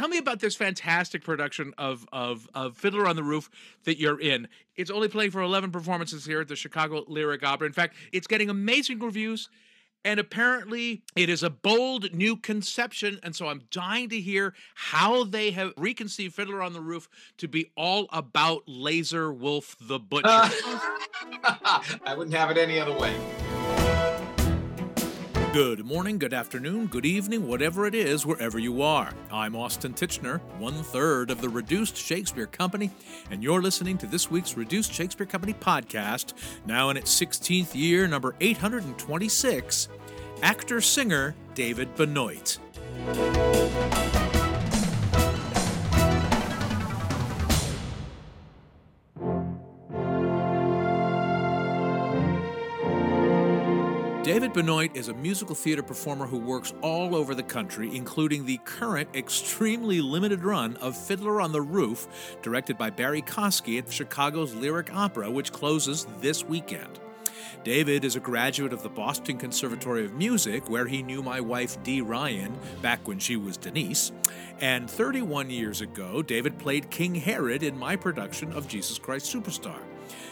tell me about this fantastic production of of of Fiddler on the Roof that you're in. It's only playing for 11 performances here at the Chicago Lyric Opera. In fact, it's getting amazing reviews. And apparently, it is a bold new conception. And so I'm dying to hear how they have reconceived Fiddler on the Roof to be all about Lazar Wolf the Butcher. I wouldn't have it any other way. Good morning, good afternoon, good evening, whatever it is, wherever you are. I'm Austin Tichenor, one third of the Reduced Shakespeare Company, and you're listening to this week's Reduced Shakespeare Company podcast, now in its 16th year, number 826. Actor singer David Benoit. David Benoit is a musical theater performer who works all over the country, including the current extremely limited run of Fiddler on the Roof, directed by Barrie Kosky at Chicago's Lyric Opera, which closes this weekend. David is a graduate of the Boston Conservatory of Music, where he knew my wife Dee Ryan back when she was Denise. And 31 years ago, David played King Herod in my production of Jesus Christ Superstar.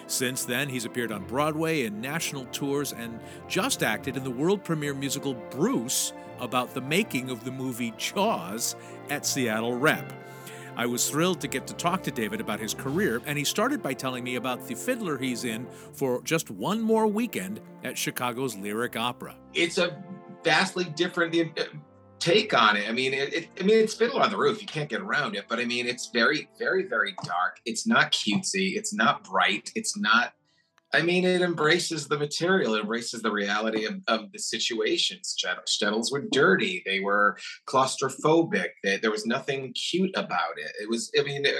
Since then, he's appeared on Broadway and national tours and just acted in the world premiere musical Bruce about the making of the movie Jaws at Seattle Rep. I was thrilled to get to talk to David about his career, and he started by telling me about the fiddler he's in for just one more weekend at Chicago's Lyric Opera. It's a vastly different take on it. I mean, it, it, I mean, it's Fiddler on the Roof. You can't get around it. But I mean, it's very, very, very dark. It's not cutesy. It's not bright. It's not. I mean, it embraces the material. It embraces the reality of, of the situations. Shtetls were dirty. They were claustrophobic. They, there was nothing cute about it. It was. I mean, it,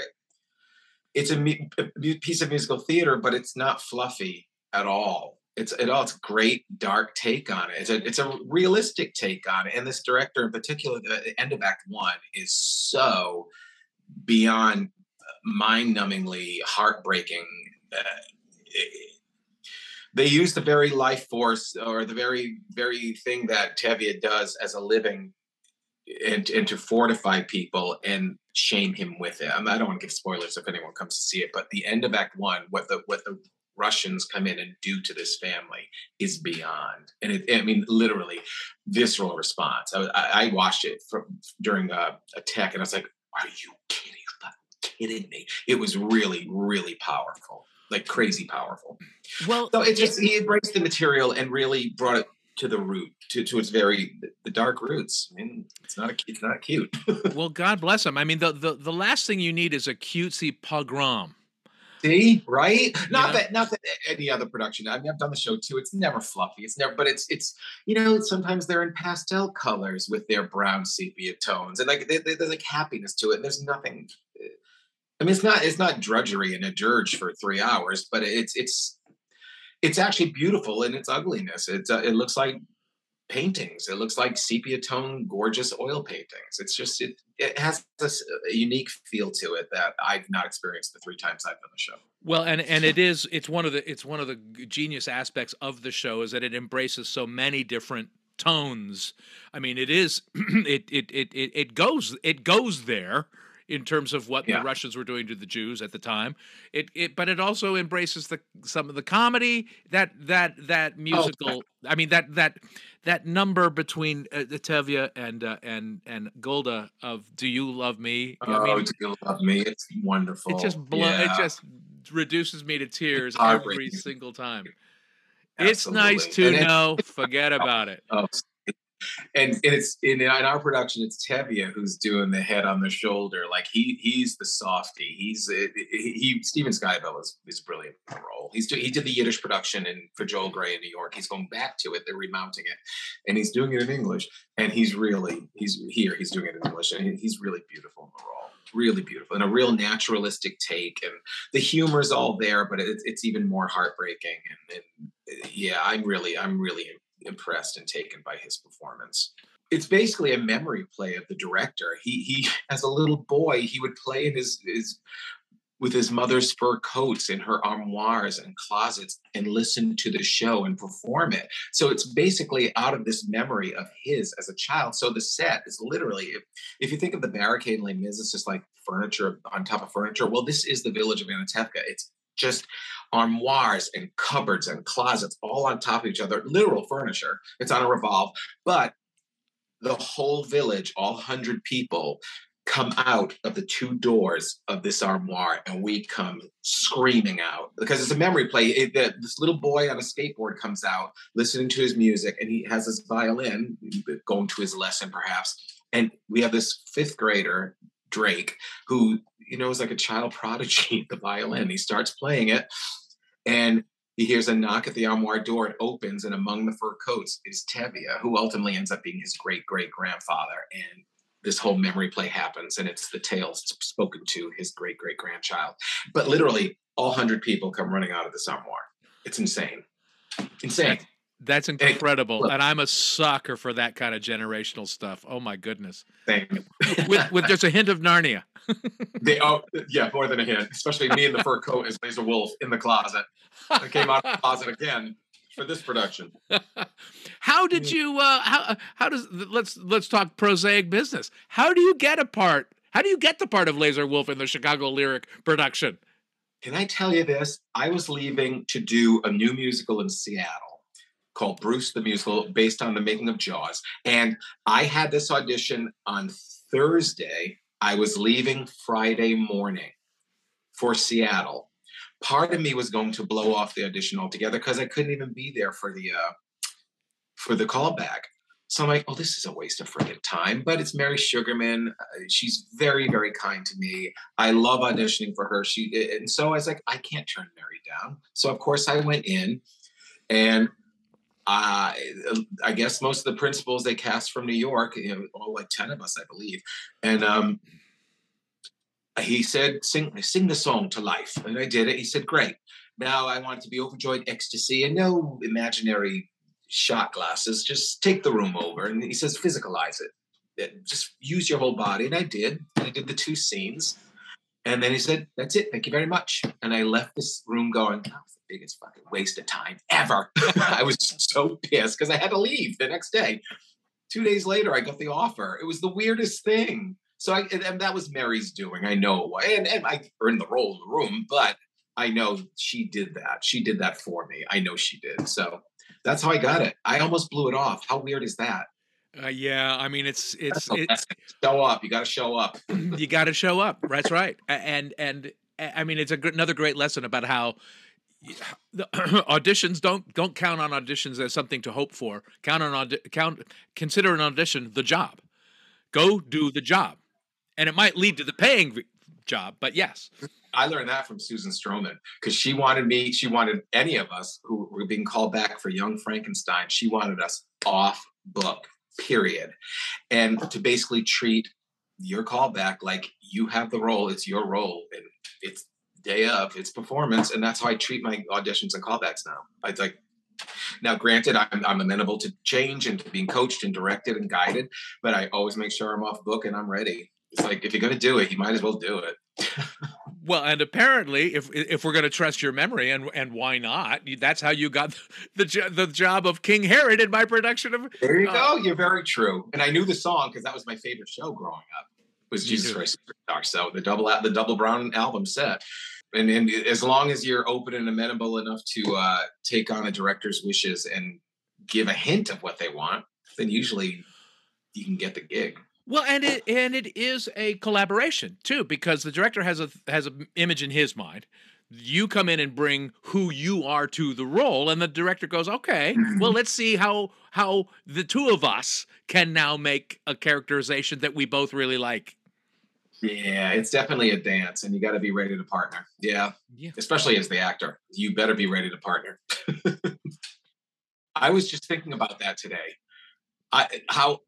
it's a, a piece of musical theater, but it's not fluffy at all it's it all it's great dark take on it. It's a it's a realistic take on it. And this director in particular, the end of Act One is so beyond mind-numbingly heartbreaking. Uh, it, they use the very life force or the very very thing that Tevye does as a living and, and to fortify people and shame him with it. I, I don't want to give spoilers if anyone comes to see it, but the end of Act One, what the what the Russians come in and do to this family is beyond. And it, I mean, literally, visceral response. I, I watched it from during a, a tech, and I was like, "Are you kidding? kidding me?" It was really, really powerful, like crazy powerful. Well, so it just he embraced the material and really brought it to the root, to, to its very the dark roots. I mean, it's not a it's not cute. well, God bless him. I mean, the, the the last thing you need is a cutesy pogrom. See, right? Not yeah. that, not that any other production. I mean, I've done the show too. It's never fluffy. It's never, but it's, it's, you know, sometimes they're in pastel colors with their brown sepia tones, and like they, they, there's like happiness to it. And there's nothing. I mean, it's not, it's not drudgery and a dirge for three hours, but it's, it's, it's actually beautiful in its ugliness. It's, uh, it looks like paintings. It looks like sepia tone, gorgeous oil paintings. It's just it it has this uh, unique feel to it that I've not experienced the three times I've done the show. Well, and and it is it's one of the it's one of the genius aspects of the show is that it embraces so many different tones. I mean, it is it it it it, it goes it goes there in terms of what yeah. the Russians were doing to the Jews at the time. It, it but it also embraces the some of the comedy that that that oh, musical. Oh, I mean that that that number between uh, Tevye and uh, and and Golda of "Do You Love Me?" Oh, I mean, do you love me? It's wonderful. It just blow, yeah. it just reduces me to tears every single time. Absolutely. It's nice to know. Forget about it. Oh, and, it's in, in our production it's tevye who's doing the head on the shoulder. Like he he's the softy. He's he, he Steven Skybell is, is brilliant in the role. He's do, he did the yiddish production in for joel grey in new york. He's going back to it. They're remounting it. And he's doing it in english. And he's really he's here he's doing it in english. And he's really beautiful in the role. Really beautiful. And a real naturalistic take. And the humor's all there but it's, it's even more heartbreaking. And, and yeah i'm really i'm really impressed and taken by his performance. It's basically a memory play of the director. He he as a little boy he would play in his his with his mother's fur coats in her armoires and closets and listen to the show and perform it. So it's basically out of this memory of his as a child. So the set is literally, if, if you think of the barricade in Les Mis, it's just like furniture on top of furniture. Well, this is the village of Anatevka. It's just armoires and cupboards and closets all on top of each other, literal furniture. It's on a revolve, but the whole village, all 100 people, come out of the two doors of this armoire and we come screaming out because it's a memory play. It, the, this little boy on a skateboard comes out listening to his music and he has his violin going to his lesson perhaps. And we have this fifth grader, Drake, who, you know, is like a child prodigy the violin. He starts playing it and he hears a knock at the armoire door. It opens, and among the fur coats is Tevye, who ultimately ends up being his great great grandfather. And this whole memory play happens and it's the tale spoken to his great great grandchild but literally all 100 people come running out of this armoire it's insane insane that's, incredible and, i'm a sucker for that kind of generational stuff oh my goodness with, with just a hint of narnia they oh yeah more than a hint especially me in the fur coat as Lazar Wolf in the closet i came out of the closet again for this production. how did you? Uh, how how does let's let's talk prosaic business. How do you get a part? How do you get the part of Lazar Wolf in the Chicago Lyric production? Can I tell you this? I was leaving to do a new musical in Seattle called Bruce the Musical, based on the making of Jaws, and I had this audition on Thursday. I was leaving Friday morning for Seattle part of me was going to blow off the audition altogether because I couldn't even be there for the uh, for the callback. So I'm like, oh, this is a waste of freaking time. But it's Mary Sugarman. Uh, she's very, very kind to me. I love auditioning for her. She and so I was like, I can't turn Mary down. So of course I went in, and uh, I guess most of the principals they cast from New York, you know, all like ten of us, I believe, and um, he said, sing, sing the song to life. And I did it. He said, great. Now I want to be overjoyed ecstasy and no imaginary shot glasses. Just take the room over. And he says, physicalize it. Just use your whole body. And I did. And I did the two scenes. And then he said, that's it. Thank you very much. And I left this room going, that was the biggest fucking waste of time ever. I was so pissed because I had to leave the next day. Two days later, I got the offer. It was the weirdest thing. So I and that was Mary's doing. I know, and and I earned the role in the room, but I know she did that. She did that for me. I know she did. So that's how I got it. I almost blew it off. How weird is that? Uh, yeah, I mean it's it's, it's show up. You got to show up. you got to show up. That's right. And and I mean it's a, another great lesson about how the auditions don't don't count on auditions as something to hope for. Count on audi- count consider an audition the job. Go do the job and it might lead to the paying job. But yes, I learned that from Susan Stroman because she wanted me. She wanted any of us who were being called back for Young Frankenstein. She wanted us off book, period, and to basically treat your callback like you have the role. It's your role, and it's day of it's performance, and that's how I treat my auditions and callbacks now. I like now, granted, I'm, I'm amenable to change and to being coached and directed and guided, but I always make sure I'm off book and I'm ready. It's like if you're going to do it, you might as well do it. well, and apparently, if if we're going to trust your memory, and and why not? That's how you got the the job of King Herod in my production of. There you uh, go. You're very true. And I knew the song because that was my favorite show growing up. Was Jesus Christ Superstar. So the double the double brown album set. And, and as long as you're open and amenable enough to uh, take on a director's wishes and give a hint of what they want, then usually you can get the gig. Well, and it and it is a collaboration too, because the director has a has an image in his mind. You come in and bring who you are to the role, and the director goes, "Okay, well, let's see how how the two of us can now make a characterization that we both really like." Yeah, it's definitely a dance, and you got to be ready to partner. Yeah. yeah, especially as the actor, you better be ready to partner. I was just thinking about that today. I, how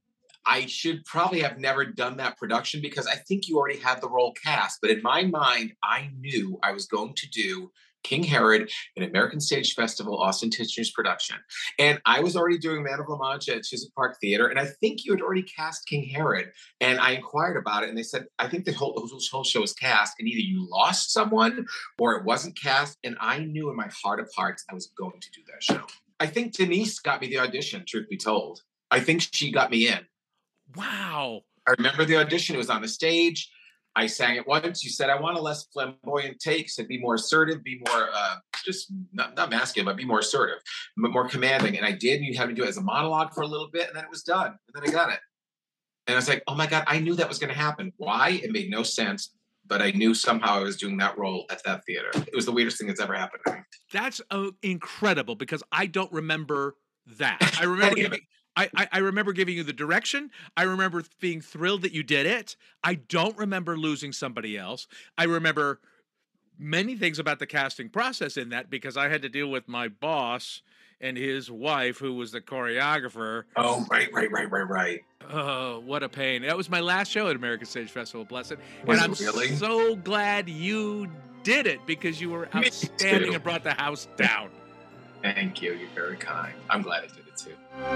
I should probably have never done that production because I think you already had the role cast. But in my mind, I knew I was going to do King Herod, an American Stage Festival, Austin Tichenor's production. And I was already doing Man of La Mancha at Chiswick Park Theater, and I think you had already cast King Herod. And I inquired about it, and they said, I think the whole, whole show was cast, and either you lost someone or it wasn't cast. And I knew in my heart of hearts I was going to do that show. I think Denise got me the audition, truth be told. I think she got me in. Wow. I remember the audition, it was on the stage I sang it once. You said, I want a less flamboyant take. Said, be more assertive, be more, uh, just not, not masculine, but be more assertive, but more commanding. And I did. And you had to do it as a monologue for a little bit. And then it was done. And then I got it. And I was like, oh my God, I knew that was going to happen. Why? It made no sense. But I knew somehow I was doing that role at that theater. It was the weirdest thing that's ever happened to me. That's uh, incredible because I don't remember that. I remember I, I, I remember giving you the direction. I remember being thrilled that you did it. I don't remember losing somebody else. I remember many things about the casting process in that because I had to deal with my boss and his wife, who was the choreographer. Oh, right, right, right, right, right. Oh, what a pain! That was my last show at American Stage Festival, bless it. Was and I'm it really? so glad you did it because you were outstanding and brought the house down. Thank you. You're very kind. I'm glad I did. Hi,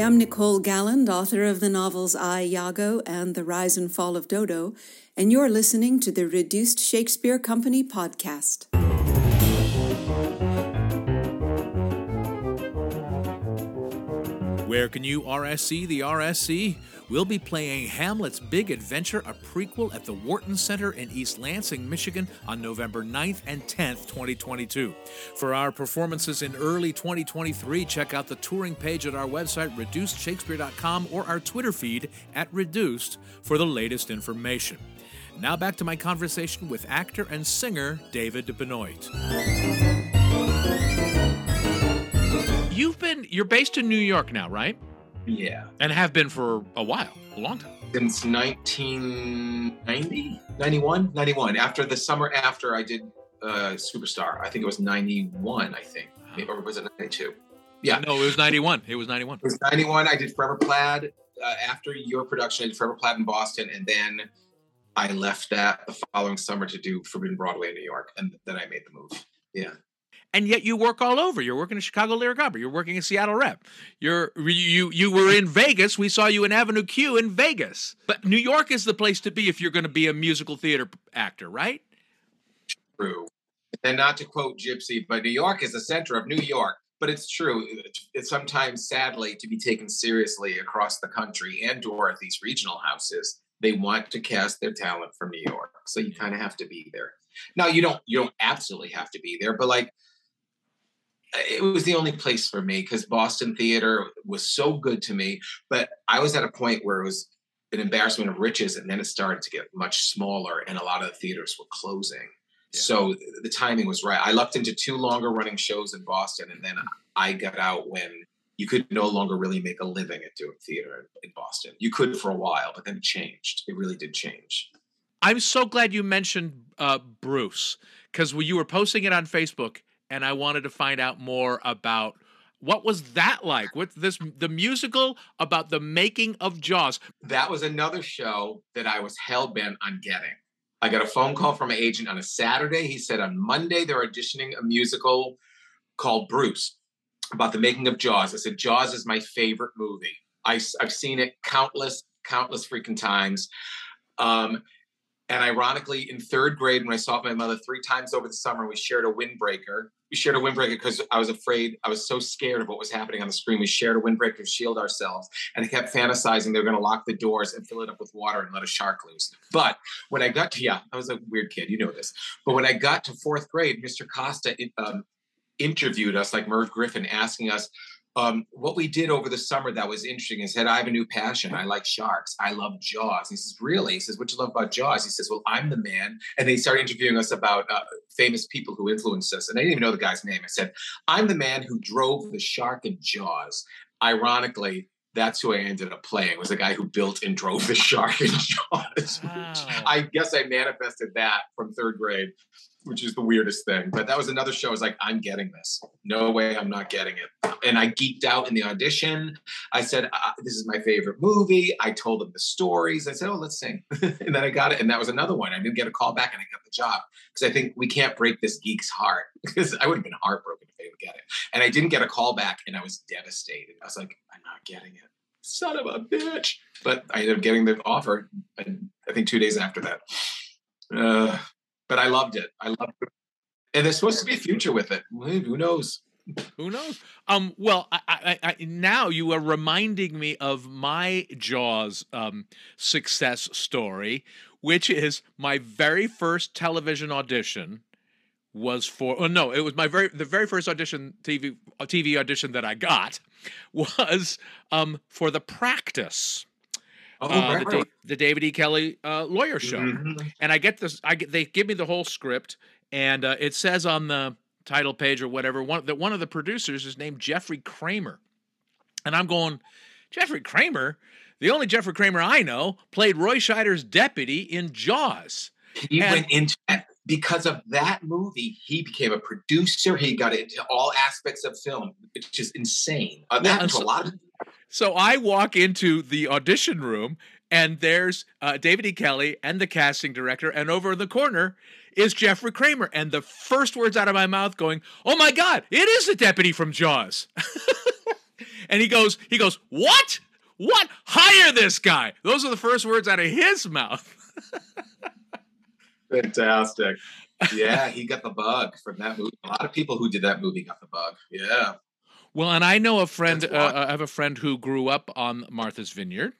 I'm Nicole Galland, author of the novels I, Iago and The Rise and Fall of Dodo, and you're listening to the Reduced Shakespeare Company podcast. Where can you RSC the RSC? We'll be playing Hamlet's Big Adventure, a prequel at the Wharton Center in East Lansing, Michigan on November 9th and 10th, 2022. For our performances in early 2023, check out the touring page at our website, reducedshakespeare.com, or our Twitter feed at Reduced for the latest information. Now back to my conversation with actor and singer David Benoit. You've been, you're based in New York now, right? Yeah. And have been for a while, a long time. Since 1990, 91, 91. After the summer after I did uh, Superstar, I think it was 91, I think. Or was it 92? Yeah. No, it was 91. It was 91. It was 91. I did Forever Plaid. Uh, after your production, I did Forever Plaid in Boston. And then I left that the following summer to do Forbidden Broadway in New York. And then I made the move. Yeah. And yet you work all over. You're working at Chicago Lyric Opera. You're working at Seattle Rep. You're you you were in Vegas. We saw you in Avenue Q in Vegas. But New York is the place to be if you're going to be a musical theater actor, right? true. And not to quote Gypsy, but New York is the center of New York. But it's true. It's- It's sometimes, sadly, to be taken seriously across the country and or at these regional houses. They want to cast their talent from New York, so you kind of have to be there. Now you don't. You don't absolutely have to be there, but like it was the only place for me because Boston theater was so good to me. But I was at a point where it was an embarrassment of riches, and then it started to get much smaller, and a lot of the theaters were closing. Yeah. So th- the timing was right. I lucked into two longer running shows in Boston, and then I got out when you could no longer really make a living at doing theater in Boston. You could for a while, but then it changed. It really did change. I'm so glad you mentioned uh, Bruce because when you were posting it on Facebook, and I wanted to find out more about what was that like. What this the musical about the making of Jaws? That was another show that I was hell bent on getting. I got a phone call from my agent on a Saturday. He said on Monday they're auditioning a musical called Bruce about the making of Jaws. I said Jaws is my favorite movie. I, have seen it countless, countless freaking times. Um, and ironically, in third grade, when I saw my mother three times over the summer, we shared a windbreaker. We shared a windbreaker because I was afraid, I was so scared of what was happening on the screen. We shared a windbreaker to shield ourselves. And I kept fantasizing they were going to lock the doors and fill it up with water and let a shark loose. But when I got to, yeah, I was a weird kid, you know this. But when I got to fourth grade, Mr. Costa um, interviewed us, like Merv Griffin, asking us, um, what we did over the summer that was interesting is said, I have a new passion. I like sharks. I love Jaws. He says, Really? He says, What you love about Jaws? He says, Well, I'm the man. And they started interviewing us about uh, famous people who influenced us. And I didn't even know the guy's name. I said, I'm the man who drove the shark in Jaws. Ironically, that's who I ended up playing was the guy who built and drove the shark in Jaws. Wow. I guess I manifested that from third grade. Which is the weirdest thing. But that was another show. I was like, I'm getting this. No way, I'm not getting it. And I geeked out in the audition. I said, This is my favorite movie. I told them the stories. I said, Oh, let's sing. and then I got it. And that was another one. I didn't get a call back and I got the job because I think we can't break this geek's heart because I would have been heartbroken if they didn't get it. And I didn't get a call back and I was devastated. I was like, I'm not getting it. Son of a bitch. But I ended up getting the offer. I think two days after that. Uh, but I loved it. I loved it. And there's supposed to be a future with it. Who knows? Who knows? Um, well, I, I, I, now you are reminding me of my Jaws um, success story, which is my very first television audition was for. Oh no, it was my very the very first audition TV TV audition that I got was um, for the practice. Oh, uh, right, the, the, David E. Kelley uh, lawyer show, mm-hmm. and I get this. I get they give me the whole script, and uh, it says on the title page or whatever one that one of the producers is named Jeffrey Kramer, and I'm going, Jeffrey Kramer. The only Jeffrey Kramer I know played Roy Scheider's deputy in Jaws. He and, went into because of that movie. He became a producer. He got into all aspects of film. which is insane. Uh, that happened so, a lot of so I walk into the audition room, and there's uh, David E. Kelley and the casting director, and over in the corner is Jeffrey Kramer. And the first words out of my mouth going, "Oh my God, it is the deputy from Jaws." and he goes, he goes, "What? What? Hire this guy." Those are the first words out of his mouth. Fantastic. Yeah, he got the bug from that movie. A lot of people who did that movie got the bug. Yeah. Well, and I know a friend. Uh, I have a friend who grew up on Martha's Vineyard,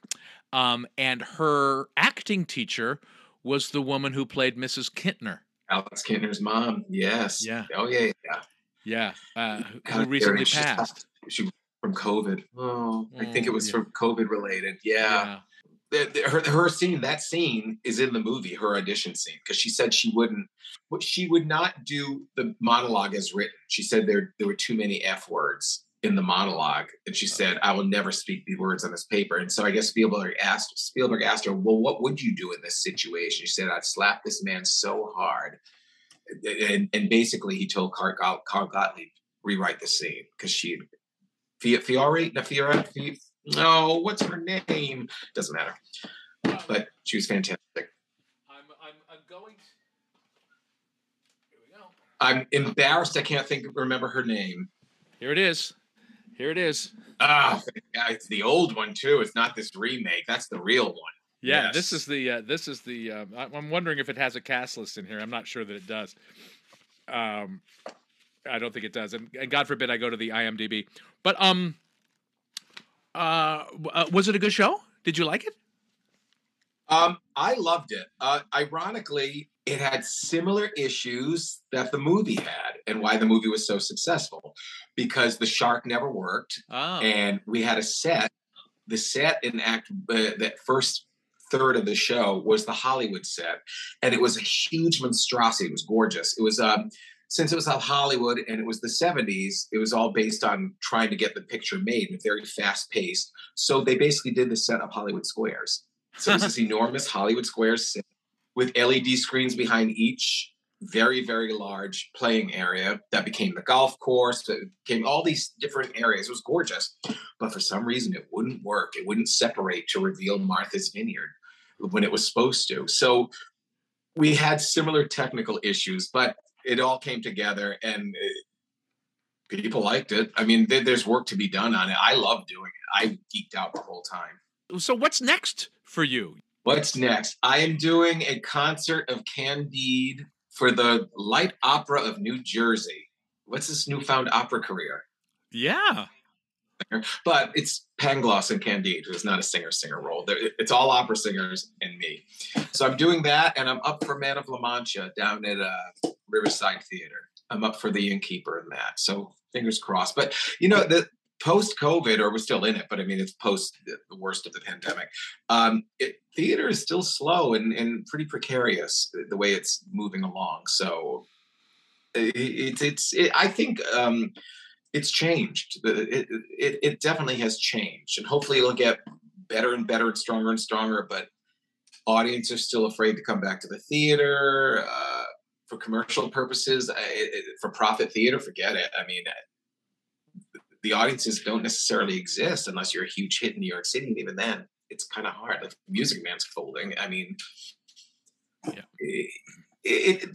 um, and her acting teacher was the woman who played Mrs. Kintner. Alex Kintner's mom. Yes. Yeah. Oh yeah. Yeah. Yeah. Uh, who recently passed. She from COVID. Oh, I think it was yeah. from COVID related. Yeah. yeah. The, the, her, her scene, that scene is in the movie, her audition scene, because she said she wouldn't, she would not do the monologue as written. She said there there were too many f words in the monologue, and she said, "I will never speak the words on this paper." And so I guess Spielberg asked Spielberg asked her, "Well, what would you do in this situation?" She said, "I'd slap this man so hard," and and basically he told Carl, Carl Gottlieb rewrite the scene because she Fiore, no, Fiore, no, what's her name? Doesn't matter, but she was fantastic. I'm I'm, I'm going. Here we go. I'm embarrassed. I can't think remember her name. Here it is. Here it is. Ah, yeah, it's the old one too. It's not this remake. That's the real one. Yeah, yes. this is the uh, this is the. Uh, I'm wondering if it has a cast list in here. I'm not sure that it does. Um, I don't think it does, and, and God forbid I go to the IMDb. But um, uh, uh, was it a good show? Did you like it? Um, I loved it. Uh, ironically, it had similar issues that the movie had and why the movie was so successful because the shark never worked oh. and we had a set. The set in act uh, that first third of the show was the hollywood set and it was a huge monstrosity. It was gorgeous. It was um since it was of hollywood and it was the 70s it was all based on trying to get the picture made and very fast paced so they basically did the set of hollywood squares so it was this enormous hollywood Square set with LED screens behind each very, very large playing area that became the golf course, it became all these different areas. It was gorgeous. But for some reason, it wouldn't work. It wouldn't separate to reveal Martha's Vineyard when it was supposed to. So we had similar technical issues, but it all came together and it, people liked it. I mean, there's work to be done on it. I love doing it. I geeked out the whole time. So, what's next for you? What's next? I am doing a concert of Candide for the Light Opera of New Jersey. What's this newfound opera career? Yeah. But it's Pangloss and Candide, who's not a singer singer role. It's all opera singers and me. So I'm doing that, and I'm up for Man of La Mancha down at uh, Riverside Theater. I'm up for the Innkeeper in that. So fingers crossed. But you know, the post COVID, or we're still in it, but I mean, it's post the worst of the pandemic. Um, it, theater is still slow and, and pretty precarious the way it's moving along. So it, it it's, it, I think um, it's changed. It, it, it definitely has changed, and hopefully it'll get better and better and stronger and stronger. But audiences are still afraid to come back to the theater. Uh, for commercial purposes, it, for profit theater, forget it. I mean, the audiences don't necessarily exist unless you're a huge hit in New York City, and even then, it's kind of hard. Like Music Man's folding. I mean, yeah. It, it,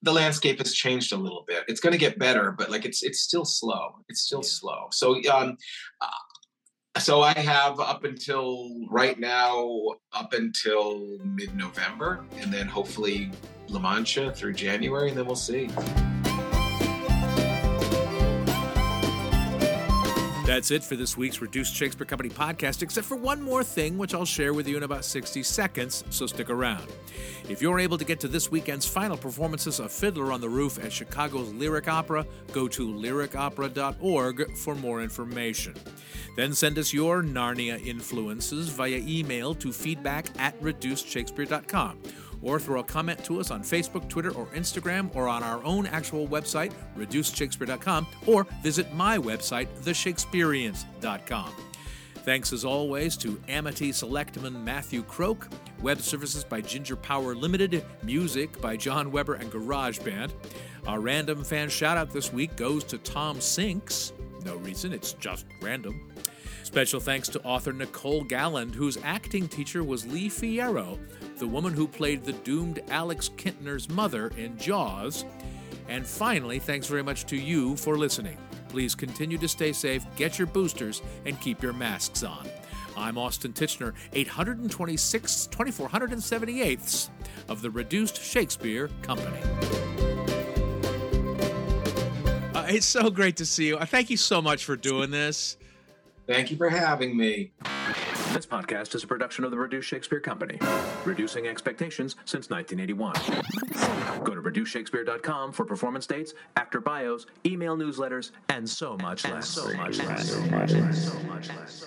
the landscape has changed a little bit. It's going to get better, but like it's it's still slow. It's still yeah. slow. So um, uh, so I have up until right now, up until mid November, and then hopefully La Mancha through January, and then we'll see. That's it for this week's Reduced Shakespeare Company podcast, except for one more thing, which I'll share with you in about 60 seconds, so stick around. If you're able to get to this weekend's final performances of Fiddler on the Roof at Chicago's Lyric Opera, go to lyricopera.org for more information. Then send us your Narnia influences via email to feedback at reducedshakespeare.com or throw a comment to us on Facebook, Twitter, or Instagram, or on our own actual website, reducedshakespeare.com, or visit my website, theshakespeareans.com. Thanks as always to Amity Selectman Matthew Croak, web services by Ginger Power Limited, music by John Weber and Garage Band. Our random fan shout out this week goes to Tom Sinks. No reason, it's just random. Special thanks to author Nicole Galland, whose acting teacher was Lee Fierro, the woman who played the doomed Alex Kintner's mother in Jaws. And finally, thanks very much to you for listening. Please continue to stay safe, get your boosters, and keep your masks on. I'm Austin Tichenor, 826 2478ths of the Reduced Shakespeare Company. Uh, it's so great to see you. Uh, thank you so much for doing this. Thank you for having me. This podcast is a production of the Reduced Shakespeare Company, reducing expectations since 1981. Go to reducedshakespeare.com for performance dates, actor bios, email newsletters, and so much less. So much less. So much less. So much less.